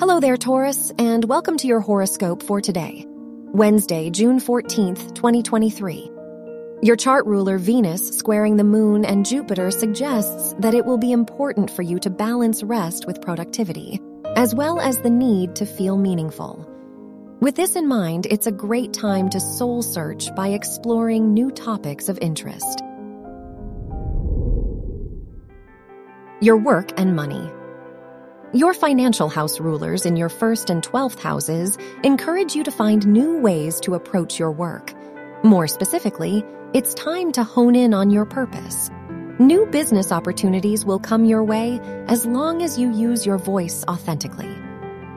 Hello there, Taurus, and welcome to your horoscope for today, Wednesday, June 14th, 2023. Your chart ruler, Venus, squaring the moon and Jupiter, suggests that it will be important for you to balance rest with productivity, as well as the need to feel meaningful. With this in mind, it's a great time to soul search by exploring new topics of interest. Your work and money. Your financial house rulers in your first and 12th houses encourage you to find new ways to approach your work. More specifically, it's time to hone in on your purpose. New business opportunities will come your way as long as you use your voice authentically.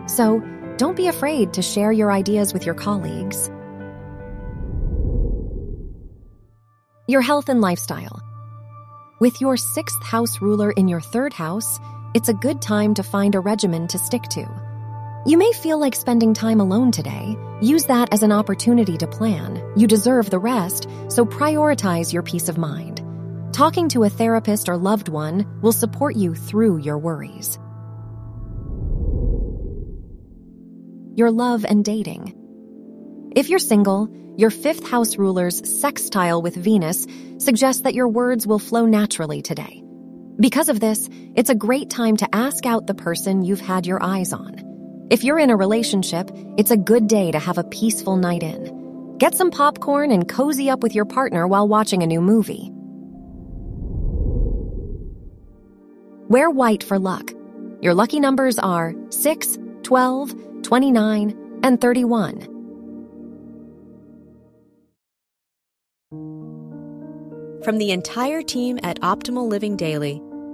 So, don't be afraid to share your ideas with your colleagues. Your health and lifestyle. With your sixth house ruler in your third house, it's a good time to find a regimen to stick to. You may feel like spending time alone today. Use that as an opportunity to plan. You deserve the rest, so prioritize your peace of mind. Talking to a therapist or loved one will support you through your worries. Your love and dating. If you're single, your fifth house ruler's sextile with Venus suggests that your words will flow naturally today. Because of this, it's a great time to ask out the person you've had your eyes on. If you're in a relationship, it's a good day to have a peaceful night in. Get some popcorn and cozy up with your partner while watching a new movie. Wear white for luck. Your lucky numbers are 6, 12, 29, and 31. From the entire team at Optimal Living Daily,